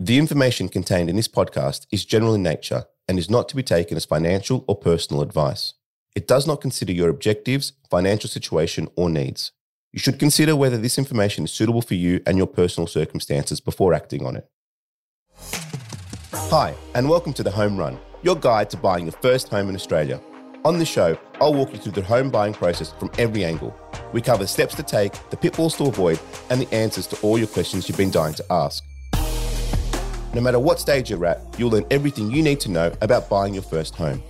The information contained in this podcast is general in nature and is not to be taken as financial or personal advice. It does not consider your objectives, financial situation, or needs. You should consider whether this information is suitable for you and your personal circumstances before acting on it. Hi, and welcome to The Home Run, your guide to buying your first home in Australia. On this show, I'll walk you through the home buying process from every angle. We cover the steps to take, the pitfalls to avoid, and the answers to all your questions you've been dying to ask. No matter what stage you're at, you'll learn everything you need to know about buying your first home.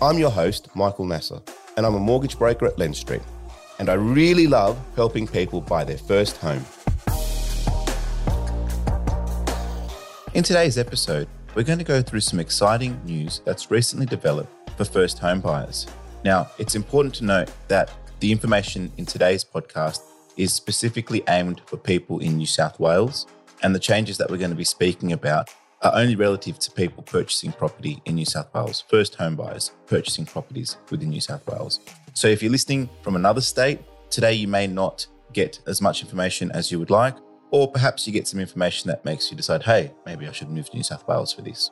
I'm your host, Michael Nasser, and I'm a mortgage broker at Lendstreet. And I really love helping people buy their first home. In today's episode, we're going to go through some exciting news that's recently developed for first home buyers. Now, it's important to note that the information in today's podcast is specifically aimed for people in New South Wales and the changes that we're going to be speaking about are only relative to people purchasing property in New South Wales, first home buyers purchasing properties within New South Wales. So if you're listening from another state, today you may not get as much information as you would like, or perhaps you get some information that makes you decide, hey, maybe I should move to New South Wales for this.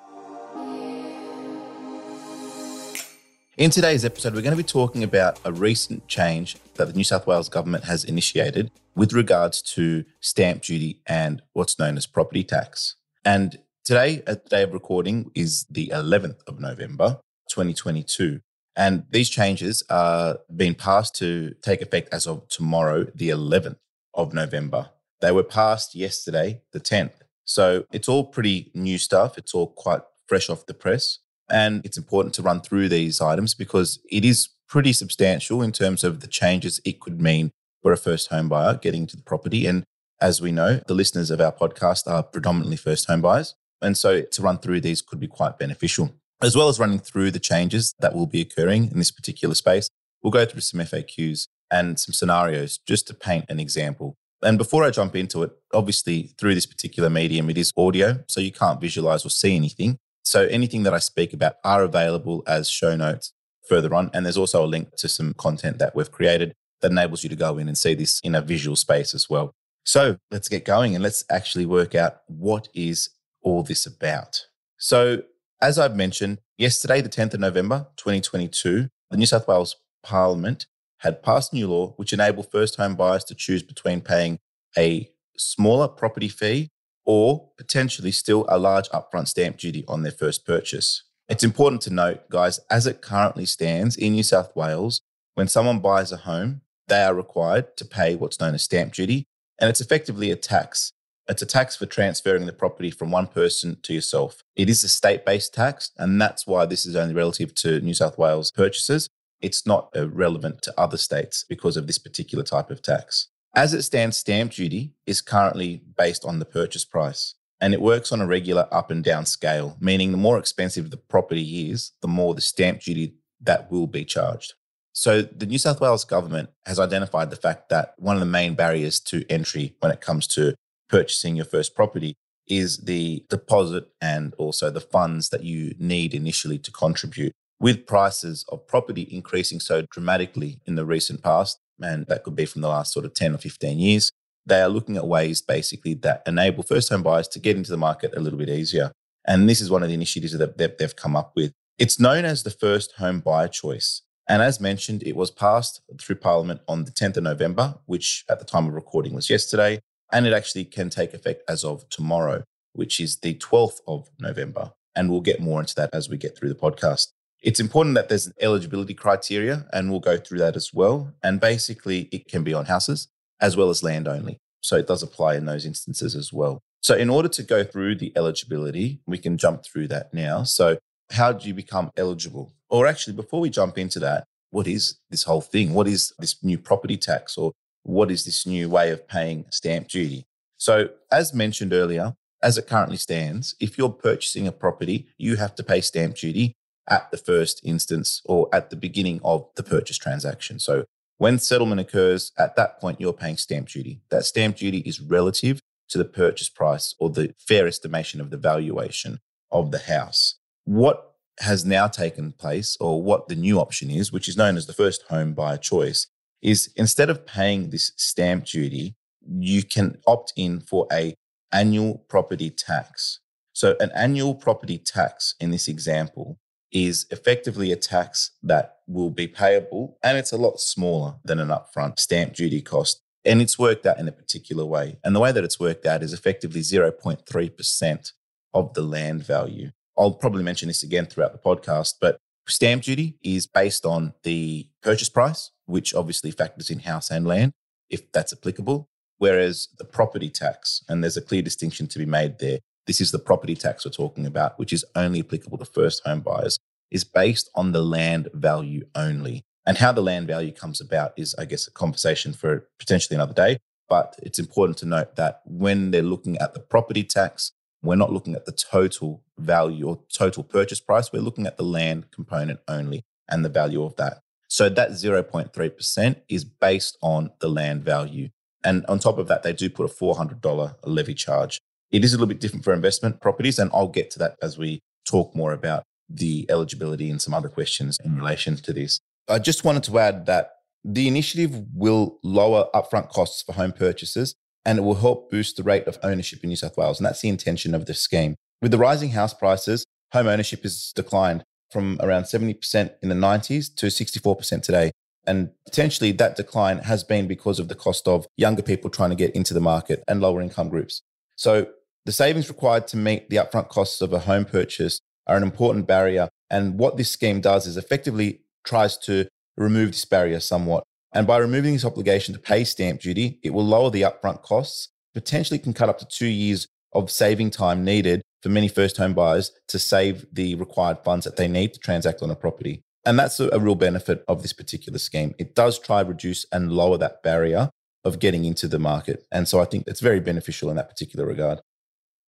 In today's episode, we're going to be talking about a recent change that the New South Wales government has initiated with regards to stamp duty and what's known as property tax. And today, at the day of recording, is the 11th of November, 2022. And these changes are being passed to take effect as of tomorrow, the 11th of November. They were passed yesterday, the 10th. So it's all pretty new stuff. It's all quite fresh off the press. And it's important to run through these items because it is pretty substantial in terms of the changes it could mean for a first home buyer getting to the property. And as we know, the listeners of our podcast are predominantly first home buyers. And so to run through these could be quite beneficial, as well as running through the changes that will be occurring in this particular space. We'll go through some FAQs and some scenarios just to paint an example. And before I jump into it, obviously through this particular medium, it is audio, so you can't visualize or see anything. So anything that I speak about are available as show notes further on. And there's also a link to some content that we've created that enables you to go in and see this in a visual space as well. So let's get going and let's actually work out what is all this about. So as I've mentioned, yesterday, the 10th of November, 2022, the New South Wales Parliament had passed new law which enabled first home buyers to choose between paying a smaller property fee or potentially still a large upfront stamp duty on their first purchase. It's important to note, guys, as it currently stands in New South Wales, when someone buys a home, they are required to pay what's known as stamp duty, and it's effectively a tax. It's a tax for transferring the property from one person to yourself. It is a state based tax, and that's why this is only relative to New South Wales purchases. It's not uh, relevant to other states because of this particular type of tax. As it stands, stamp duty is currently based on the purchase price and it works on a regular up and down scale, meaning the more expensive the property is, the more the stamp duty that will be charged. So, the New South Wales government has identified the fact that one of the main barriers to entry when it comes to purchasing your first property is the deposit and also the funds that you need initially to contribute. With prices of property increasing so dramatically in the recent past, and that could be from the last sort of 10 or 15 years, they are looking at ways basically that enable first home buyers to get into the market a little bit easier. And this is one of the initiatives that they've come up with. It's known as the first home buyer choice. And as mentioned, it was passed through Parliament on the 10th of November, which at the time of recording was yesterday. And it actually can take effect as of tomorrow, which is the 12th of November. And we'll get more into that as we get through the podcast. It's important that there's an eligibility criteria, and we'll go through that as well. And basically, it can be on houses as well as land only. So it does apply in those instances as well. So, in order to go through the eligibility, we can jump through that now. So, how do you become eligible? Or actually, before we jump into that, what is this whole thing? What is this new property tax? Or what is this new way of paying stamp duty? So, as mentioned earlier, as it currently stands, if you're purchasing a property, you have to pay stamp duty at the first instance or at the beginning of the purchase transaction. So when settlement occurs, at that point, you're paying stamp duty. That stamp duty is relative to the purchase price or the fair estimation of the valuation of the house. What has now taken place, or what the new option is, which is known as the first home buyer choice, is instead of paying this stamp duty, you can opt in for a annual property tax. So, an annual property tax in this example is effectively a tax that will be payable, and it's a lot smaller than an upfront stamp duty cost. And it's worked out in a particular way. And the way that it's worked out is effectively 0.3% of the land value. I'll probably mention this again throughout the podcast, but stamp duty is based on the purchase price, which obviously factors in house and land, if that's applicable. Whereas the property tax, and there's a clear distinction to be made there, this is the property tax we're talking about, which is only applicable to first home buyers, is based on the land value only. And how the land value comes about is, I guess, a conversation for potentially another day. But it's important to note that when they're looking at the property tax, we're not looking at the total value or total purchase price. We're looking at the land component only and the value of that. So that 0.3% is based on the land value. And on top of that, they do put a $400 levy charge. It is a little bit different for investment properties, and I'll get to that as we talk more about the eligibility and some other questions in relation to this. I just wanted to add that the initiative will lower upfront costs for home purchases and it will help boost the rate of ownership in New South Wales. And that's the intention of the scheme. With the rising house prices, home ownership has declined from around 70% in the 90s to 64% today. And potentially that decline has been because of the cost of younger people trying to get into the market and lower income groups. So the savings required to meet the upfront costs of a home purchase are an important barrier. And what this scheme does is effectively tries to remove this barrier somewhat. And by removing this obligation to pay stamp duty, it will lower the upfront costs, potentially can cut up to two years of saving time needed for many first home buyers to save the required funds that they need to transact on a property. And that's a, real benefit of this particular scheme. It does try to reduce and lower that barrier of getting into the market. And so I think it's very beneficial in that particular regard.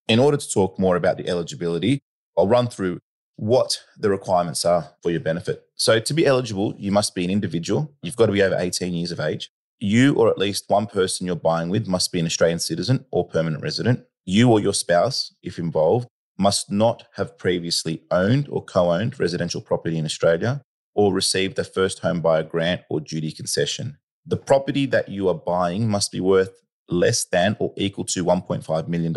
In order to talk more about the eligibility, I'll run through what the requirements are for your benefit. So, to be eligible, you must be an individual. You've got to be over 18 years of age. You or at least one person you're buying with must be an Australian citizen or permanent resident. You or your spouse, if involved, must not have previously owned or co owned residential property in Australia or received a first home buyer grant or duty concession. The property that you are buying must be worth less than or equal to $1.5 million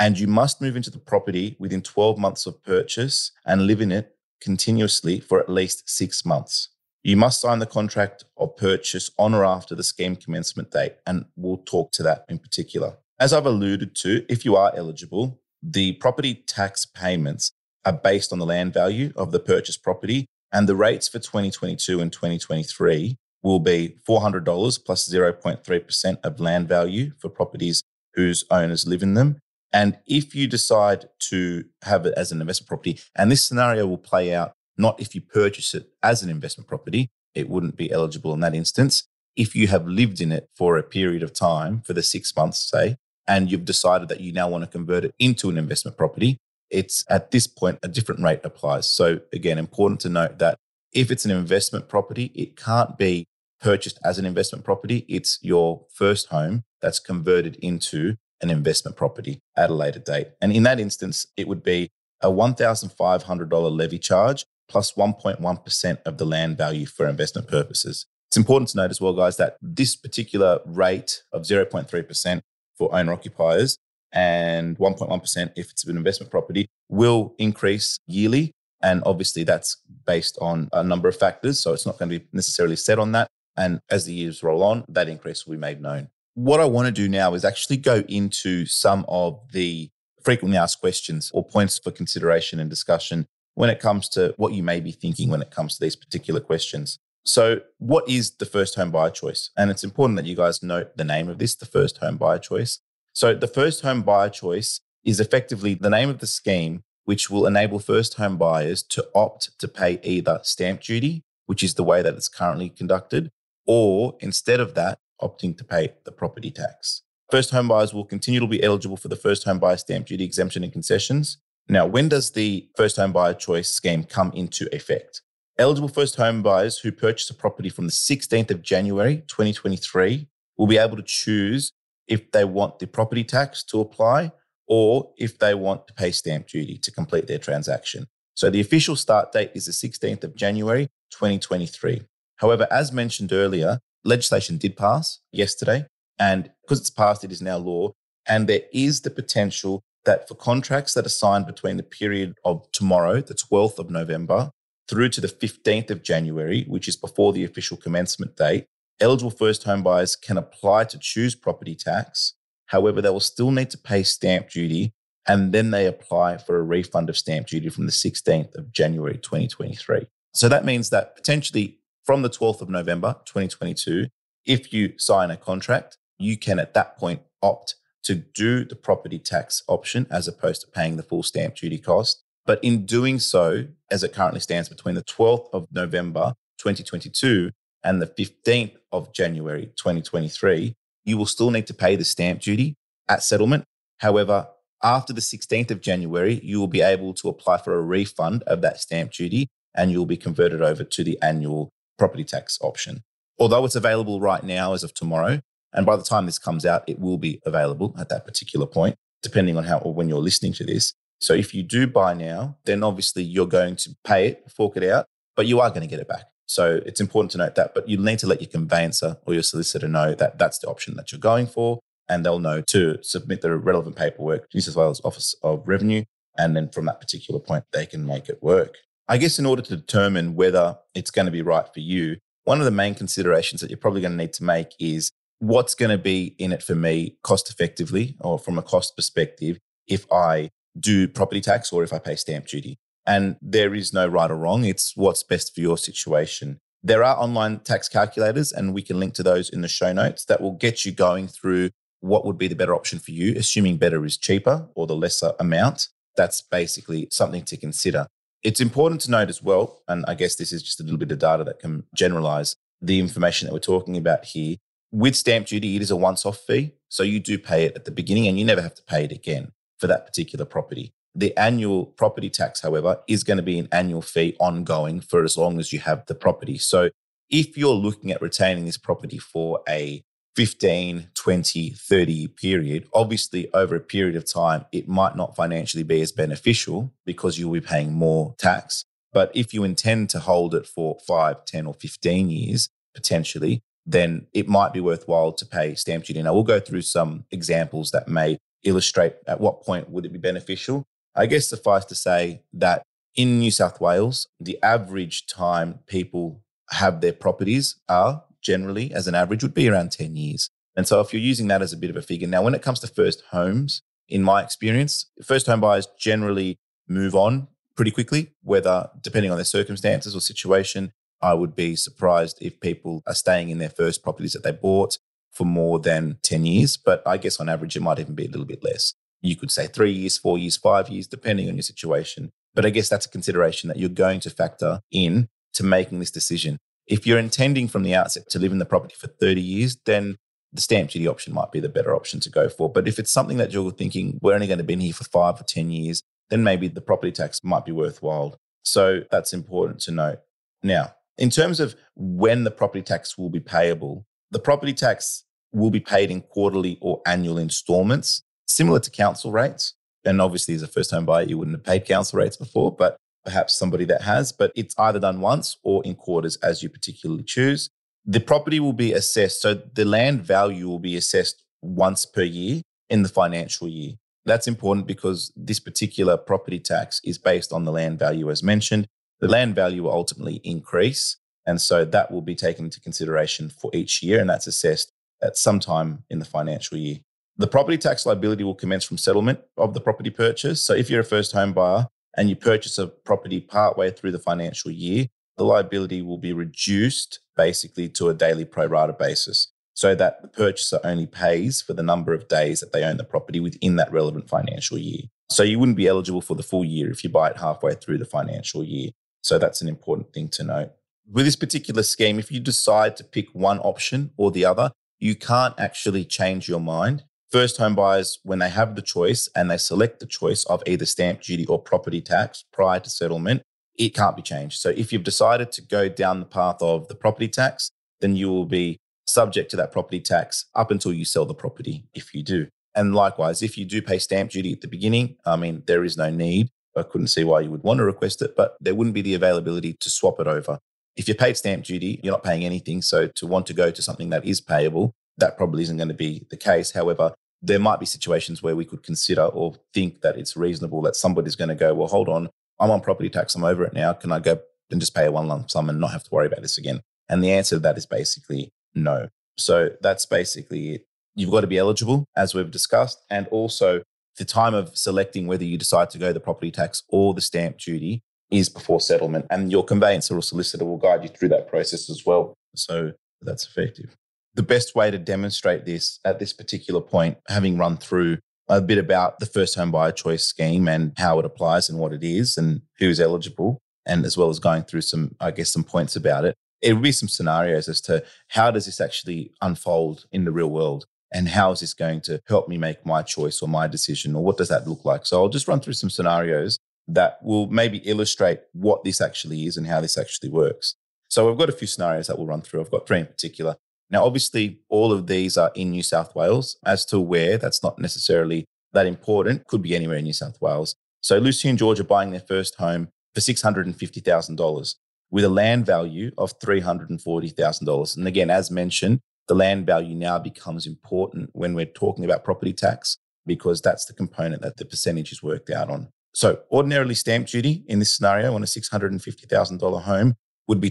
and you must move into the property within 12 months of purchase and live in it continuously for at least six months. You must sign the contract of purchase on or after the scheme commencement date, and we'll talk to that in particular. As I've alluded to, if you are eligible, the property tax payments are based on the land value of the purchased property, and the rates for 2022 and 2023 will be $400 plus 0.3% of land value for properties whose owners live in them, and if you decide to have it as an investment property, and this scenario will play out not if you purchase it as an investment property, it wouldn't be eligible in that instance. If you have lived in it for a period of time, for the six months, say, and you've decided that you now want to convert it into an investment property, it's at this point a different rate applies. So, again, important to note that if it's an investment property, it can't be purchased as an investment property. It's your first home that's converted into an investment property at a later date. And in that instance, it would be a $1,500 levy charge plus 1.1 of the land value for investment purposes. It's important to note as well, guys, that this particular rate of 0.3% for owner occupiers and 1.1% if it's an investment property will increase yearly. And obviously, that's based on a number of factors. So it's not going to be necessarily set on that. And as the years roll on, that increase will be made known what I want to do now is actually go into some of the frequently asked questions or points for consideration and discussion when it comes to what you may be thinking when it comes to these particular questions. So, what is the first home buyer choice? And it's important that you guys note the name of this, the first home buyer choice. So, the first home buyer choice is effectively the name of the scheme which will enable first home buyers to opt to pay either stamp duty, which is the way that it's currently conducted, or instead of that, opting to pay the property tax. First home buyers will continue to be eligible for the first home buyer stamp duty exemption and concessions. Now, when does the first home buyer choice scheme come into effect? Eligible first home buyers who purchase a property from the 16th of January 2023 will be able to choose if they want the property tax to apply or if they want to pay stamp duty to complete their transaction. So the official start date is the 16th of January 2023. However, as mentioned earlier, legislation did pass yesterday. And because it's passed, it is now law. And there is the potential that for contracts that are signed between the period of tomorrow, the 12th of November, through to the 15th of January, which is before the official commencement date, eligible first home buyers can apply to choose property tax. However, they will still need to pay stamp duty and then they apply for a refund of stamp duty from the 16th of January 2023. So that means that potentially from the 12th of November 2022, if you sign a contract, you can at that point opt to do the property tax option as opposed to paying the full stamp duty cost. But in doing so, as it currently stands between the 12th of November 2022 and the 15th of January 2023, you will still need to pay the stamp duty at settlement. However, after the 16th of January, you will be able to apply for a refund of that stamp duty and you'll be converted over to the annual property tax option. Although it's available right now as of tomorrow, and by the time this comes out, it will be available at that particular point, depending on how or when you're listening to this. So if you do buy now, then obviously you're going to pay it, fork it out, but you are going to get it back. So it's important to note that, but you need to let your conveyancer or your solicitor know that that's the option that you're going for, and they'll know to submit the relevant paperwork to New South Wales Office of Revenue. And then from that particular point, they can make it work. I guess in order to determine whether it's going to be right for you, one of the main considerations that you're probably going to need to make is what's going to be in it for me cost effectively or from a cost perspective if I do property tax or if I pay stamp duty. And there is no right or wrong. It's what's best for your situation. There are online tax calculators, and we can link to those in the show notes that will get you going through what would be the better option for you, assuming better is cheaper or the lesser amount. That's basically something to consider. It's important to note as well, and I guess this is just a little bit of data that can generalize the information that we're talking about here. With stamp duty, it is a once off fee. So you do pay it at the beginning and you never have to pay it again for that particular property. The annual property tax, however, is going to be an annual fee ongoing for as long as you have the property. So if you're looking at retaining this property for a 15, 20, 30 period, obviously over a period of time, it might not financially be as beneficial because you'll be paying more tax. But if you intend to hold it for 5, 10, or 15 years, potentially, then it might be worthwhile to pay stamp duty. Now, we'll go through some examples that may illustrate at what point would it be beneficial. I guess suffice to say that in New South Wales, the average time people have their properties are generally, as an average, would be around 10 years. And so if you're using that as a bit of a figure, now when it comes to first homes, in my experience, first home buyers generally move on pretty quickly, whether depending on their circumstances or situation. I would be surprised if people are staying in their first properties that they bought for more than 10 years. But I guess on average, it might even be a little bit less. You could say three years, four years, five years, depending on your situation. But I guess that's a consideration that you're going to factor in to making this decision. If you're intending from the outset to live in the property for 30 years, then the stamp duty option might be the better option to go for. But if it's something that you're thinking, we're only going to be in here for five or 10 years, then maybe the property tax might be worthwhile. So that's important to note. Now, in terms of when the property tax will be payable, the property tax will be paid in quarterly or annual installments, similar to council rates. And obviously, as a first home buyer, you wouldn't have paid council rates before, but perhaps somebody that has, but it's either done once or in quarters as you particularly choose. The property will be assessed. So the land value will be assessed once per year in the financial year. That's important because this particular property tax is based on the land value as mentioned. The land value will ultimately increase. And so that will be taken into consideration for each year, and that's assessed at some time in the financial year. The property tax liability will commence from settlement of the property purchase. So if you're a first home buyer, and you purchase a property partway through the financial year, the liability will be reduced basically to a daily pro rata basis so that the purchaser only pays for the number of days that they own the property within that relevant financial year. So you wouldn't be eligible for the full year if you buy it halfway through the financial year. So that's an important thing to note. With this particular scheme, if you decide to pick one option or the other, you can't actually change your mind first home buyers, when they have the choice and they select the choice of either stamp duty or property tax prior to settlement, it can't be changed. So if you've decided to go down the path of the property tax, then you will be subject to that property tax up until you sell the property if you do. And likewise, if you do pay stamp duty at the beginning, I mean, there is no need. I couldn't see why you would want to request it, but there wouldn't be the availability to swap it over. If you paid stamp duty, you're not paying anything. So to want to go to something that is payable, that probably isn't going to be the case. However, there might be situations where we could consider or think that it's reasonable that somebody's going to go, well, hold on, I'm on property tax, I'm over it now. Can I go and just pay a one lump sum and not have to worry about this again? And the answer to that is basically no. So that's basically it. You've got to be eligible, as we've discussed. And also, the time of selecting whether you decide to go the property tax or the stamp duty is before settlement. And your conveyancer or solicitor will guide you through that process as well. So that's effective. The best way to demonstrate this at this particular point, having run through a bit about the first home buyer choice scheme and how it applies and what it is and who's eligible, and as well as going through some, I guess, some points about it. It would be some scenarios as to how does this actually unfold in the real world and how is this going to help me make my choice or my decision or what does that look like? So I'll just run through some scenarios that will maybe illustrate what this actually is and how this actually works. So I've got a few scenarios that we'll run through. I've got three in particular. Now, obviously, all of these are in New South Wales. As to where, that's not necessarily that important. Could be anywhere in New South Wales. So Lucy and George are buying their first home for $650,000 with a land value of $340,000. And again, as mentioned, the land value now becomes important when we're talking about property tax because that's the component that the percentage is worked out on. So, ordinarily, stamp duty in this scenario on a $650,000 home would be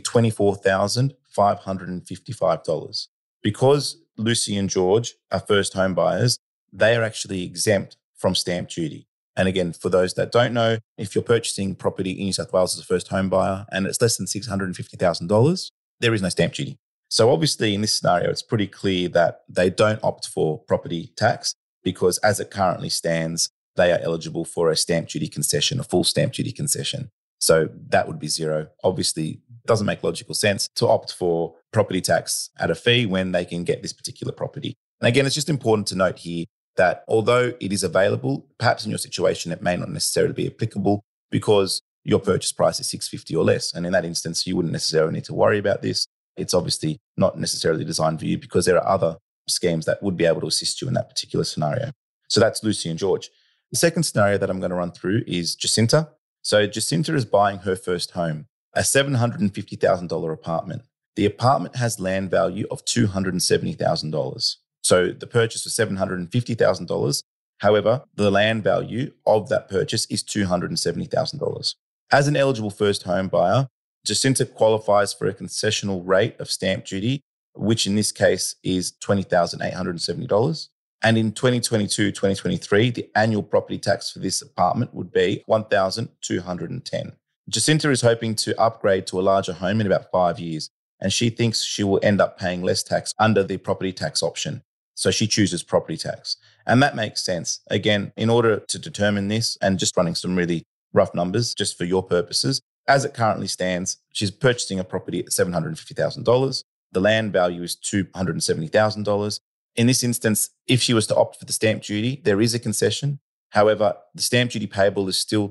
$24,555. Because Lucy and George are first home buyers, they are actually exempt from stamp duty. And again, for those that don't know, if you're purchasing property in New South Wales as a first home buyer and it's less than $650,000, there is no stamp duty. So obviously, in this scenario, it's pretty clear that they don't opt for property tax because as it currently stands, they are eligible for a stamp duty concession, a full stamp duty concession. So that would be zero. Obviously, doesn't make logical sense to opt for property tax at a fee when they can get this particular property. And again, it's just important to note here that although it is available, perhaps in your situation it may not necessarily be applicable because your purchase price is 650 or less. And in that instance, you wouldn't necessarily need to worry about this. It's obviously not necessarily designed for you because there are other schemes that would be able to assist you in that particular scenario. So that's Lucy and George. The second scenario that I'm going to run through is Jacinta. So Jacinta is buying her first home, a $750,000 apartment. The apartment has land value of $270,000. So the purchase was $750,000. However, the land value of that purchase is $270,000. As an eligible first home buyer, Jacinta qualifies for a concessional rate of stamp duty, which in this case is $20,870. And in 2022, 2023, the annual property tax for this apartment would be 1,210. Jacinta is hoping to upgrade to a larger home in about five years, and she thinks she will end up paying less tax under the property tax option. So she chooses property tax. And that makes sense. Again, in order to determine this and just running some really rough numbers just for your purposes, as it currently stands, she's purchasing a property at $750,000. The land value is $270,000. In this instance, if she was to opt for the stamp duty, there is a concession. However, the stamp duty payable is still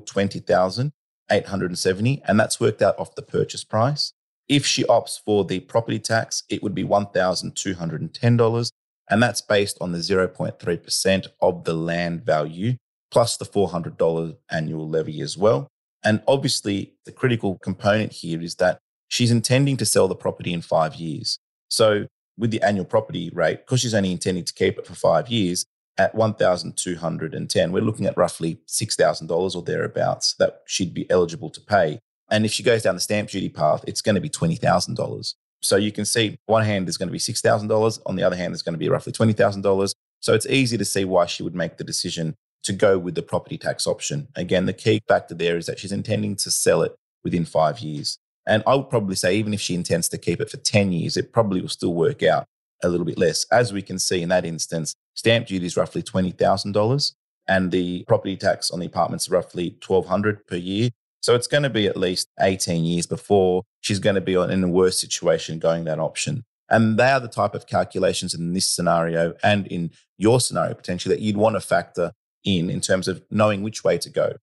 20,870 and that's worked out off the purchase price. If she opts for the property tax, it would be $1,210 and that's based on the 0.3% of the land value plus the $400 annual levy as well. And obviously, the critical component here is that she's intending to sell the property in five years. So, with the annual property rate, because she's only intending to keep it for five years at 1,210, we're looking at roughly $6,000 or thereabouts that she'd be eligible to pay. And if she goes down the stamp duty path, it's going to be $20,000. So you can see one hand is going to be $6,000. On the other hand, there's going to be roughly $20,000. So it's easy to see why she would make the decision to go with the property tax option. Again, the key factor there is that she's intending to sell it within five years. And I would probably say, even if she intends to keep it for 10 years, it probably will still work out a little bit less. As we can see in that instance, stamp duty is roughly $20,000 and the property tax on the apartments is roughly 1200 per year. So it's going to be at least 18 years before she's going to be in a worse situation going that option. And they are the type of calculations in this scenario and in your scenario potentially that you'd want to factor in in terms of knowing which way to go.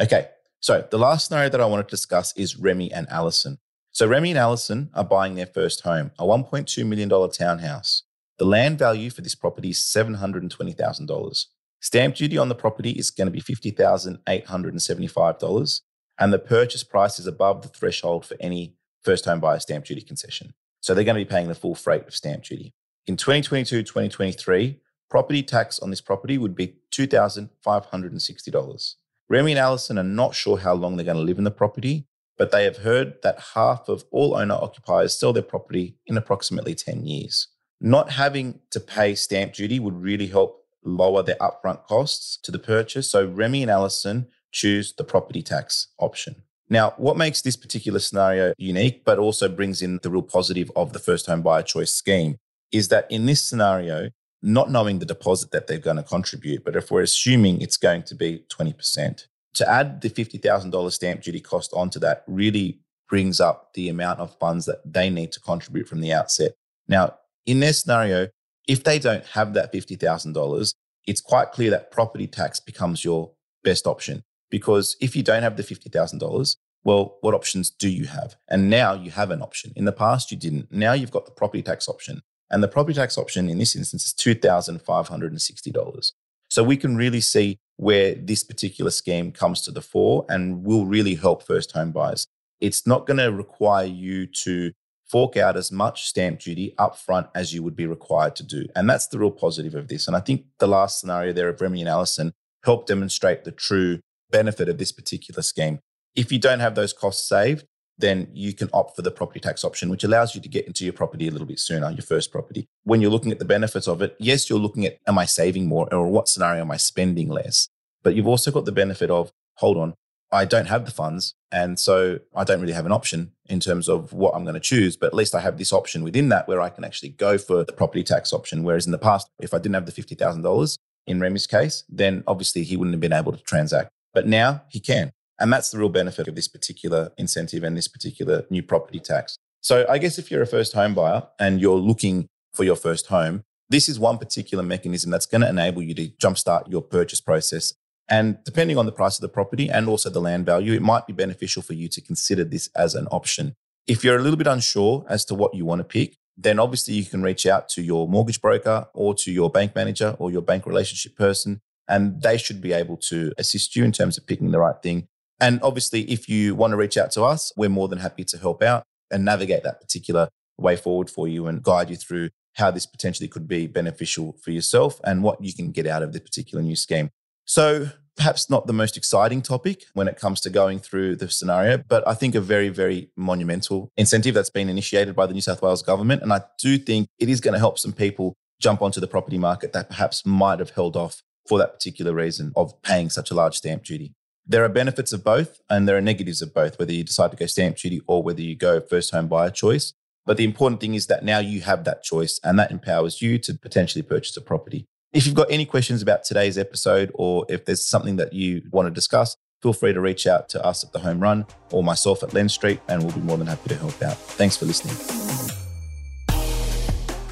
Okay, so the last scenario that I want to discuss is Remy and Allison. So Remy and Allison are buying their first home, a $1.2 million townhouse. The land value for this property is $720,000. Stamp duty on the property is going to be $50,875 and the purchase price is above the threshold for any first home buyer stamp duty concession. So they're going to be paying the full freight of stamp duty. In 2022 2023, property tax on this property would be $2,560. Remy and Allison are not sure how long they're going to live in the property, but they have heard that half of all owner occupiers sell their property in approximately 10 years. Not having to pay stamp duty would really help lower their upfront costs to the purchase. So Remy and Allison choose the property tax option. Now, what makes this particular scenario unique, but also brings in the real positive of the first home buyer choice scheme, is that in this scenario, not knowing the deposit that they're going to contribute, but if we're assuming it's going to be 20%, to add the $50,000 stamp duty cost onto that really brings up the amount of funds that they need to contribute from the outset. Now, in their scenario, if they don't have that $50,000, it's quite clear that property tax becomes your best option. Because if you don't have the $50,000, well, what options do you have? And now you have an option. In the past, you didn't. Now you've got the property tax option. And the property tax option in this instance is $2,560. So we can really see where this particular scheme comes to the fore and will really help first home buyers. It's not going to require you to fork out as much stamp duty upfront as you would be required to do. And that's the real positive of this. And I think the last scenario there of Remy and Allison helped demonstrate the true benefit of this particular scheme. If you don't have those costs saved, then you can opt for the property tax option, which allows you to get into your property a little bit sooner, your first property. When you're looking at the benefits of it, yes, you're looking at am I saving more or what scenario am I spending less? But you've also got the benefit of, hold on, I don't have the funds. And so I don't really have an option in terms of what I'm going to choose. But at least I have this option within that where I can actually go for the property tax option. Whereas in the past, if I didn't have the $50,000 in Remy's case, then obviously he wouldn't have been able to transact. But now he can. And that's the real benefit of this particular incentive and this particular new property tax. So I guess if you're a first home buyer and you're looking for your first home, this is one particular mechanism that's going to enable you to jumpstart your purchase process and depending on the price of the property and also the land value, it might be beneficial for you to consider this as an option. If you're a little bit unsure as to what you want to pick, then obviously you can reach out to your mortgage broker or to your bank manager or your bank relationship person, and they should be able to assist you in terms of picking the right thing. And obviously, if you want to reach out to us, we're more than happy to help out and navigate that particular way forward for you and guide you through how this potentially could be beneficial for yourself and what you can get out of the particular new scheme. So, perhaps not the most exciting topic when it comes to going through the scenario, but I think a very, very monumental incentive that's been initiated by the New South Wales government. And I do think it is going to help some people jump onto the property market that perhaps might have held off for that particular reason of paying such a large stamp duty. There are benefits of both and there are negatives of both, whether you decide to go stamp duty or whether you go first home buyer choice. But the important thing is that now you have that choice and that empowers you to potentially purchase a property. If you've got any questions about today's episode or if there's something that you want to discuss, feel free to reach out to us at The Home Run or myself at Lendstreet, and we'll be more than happy to help out. Thanks for listening.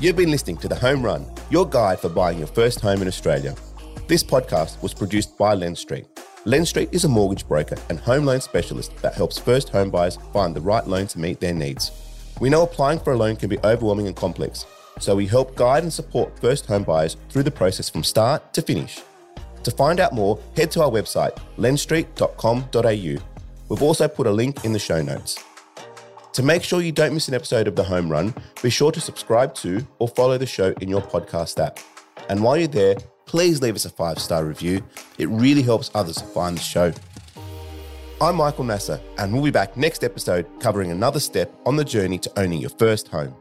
You've been listening to The Home Run, your guide for buying your first home in Australia. This podcast was produced by Lendstreet. Lendstreet is a mortgage broker and home loan specialist that helps first home buyers find the right loan to meet their needs. We know applying for a loan can be overwhelming and complex, so we help guide and support first home buyers through the process from start to finish. To find out more, head to our website, lendstreet.com.au. We've also put a link in the show notes. To make sure you don't miss an episode of The Home Run, be sure to subscribe to or follow the show in your podcast app. And while you're there, please leave us a five star review. It really helps others find the show. I'm Michael Nasser, and we'll be back next episode covering another step on the journey to owning your first home.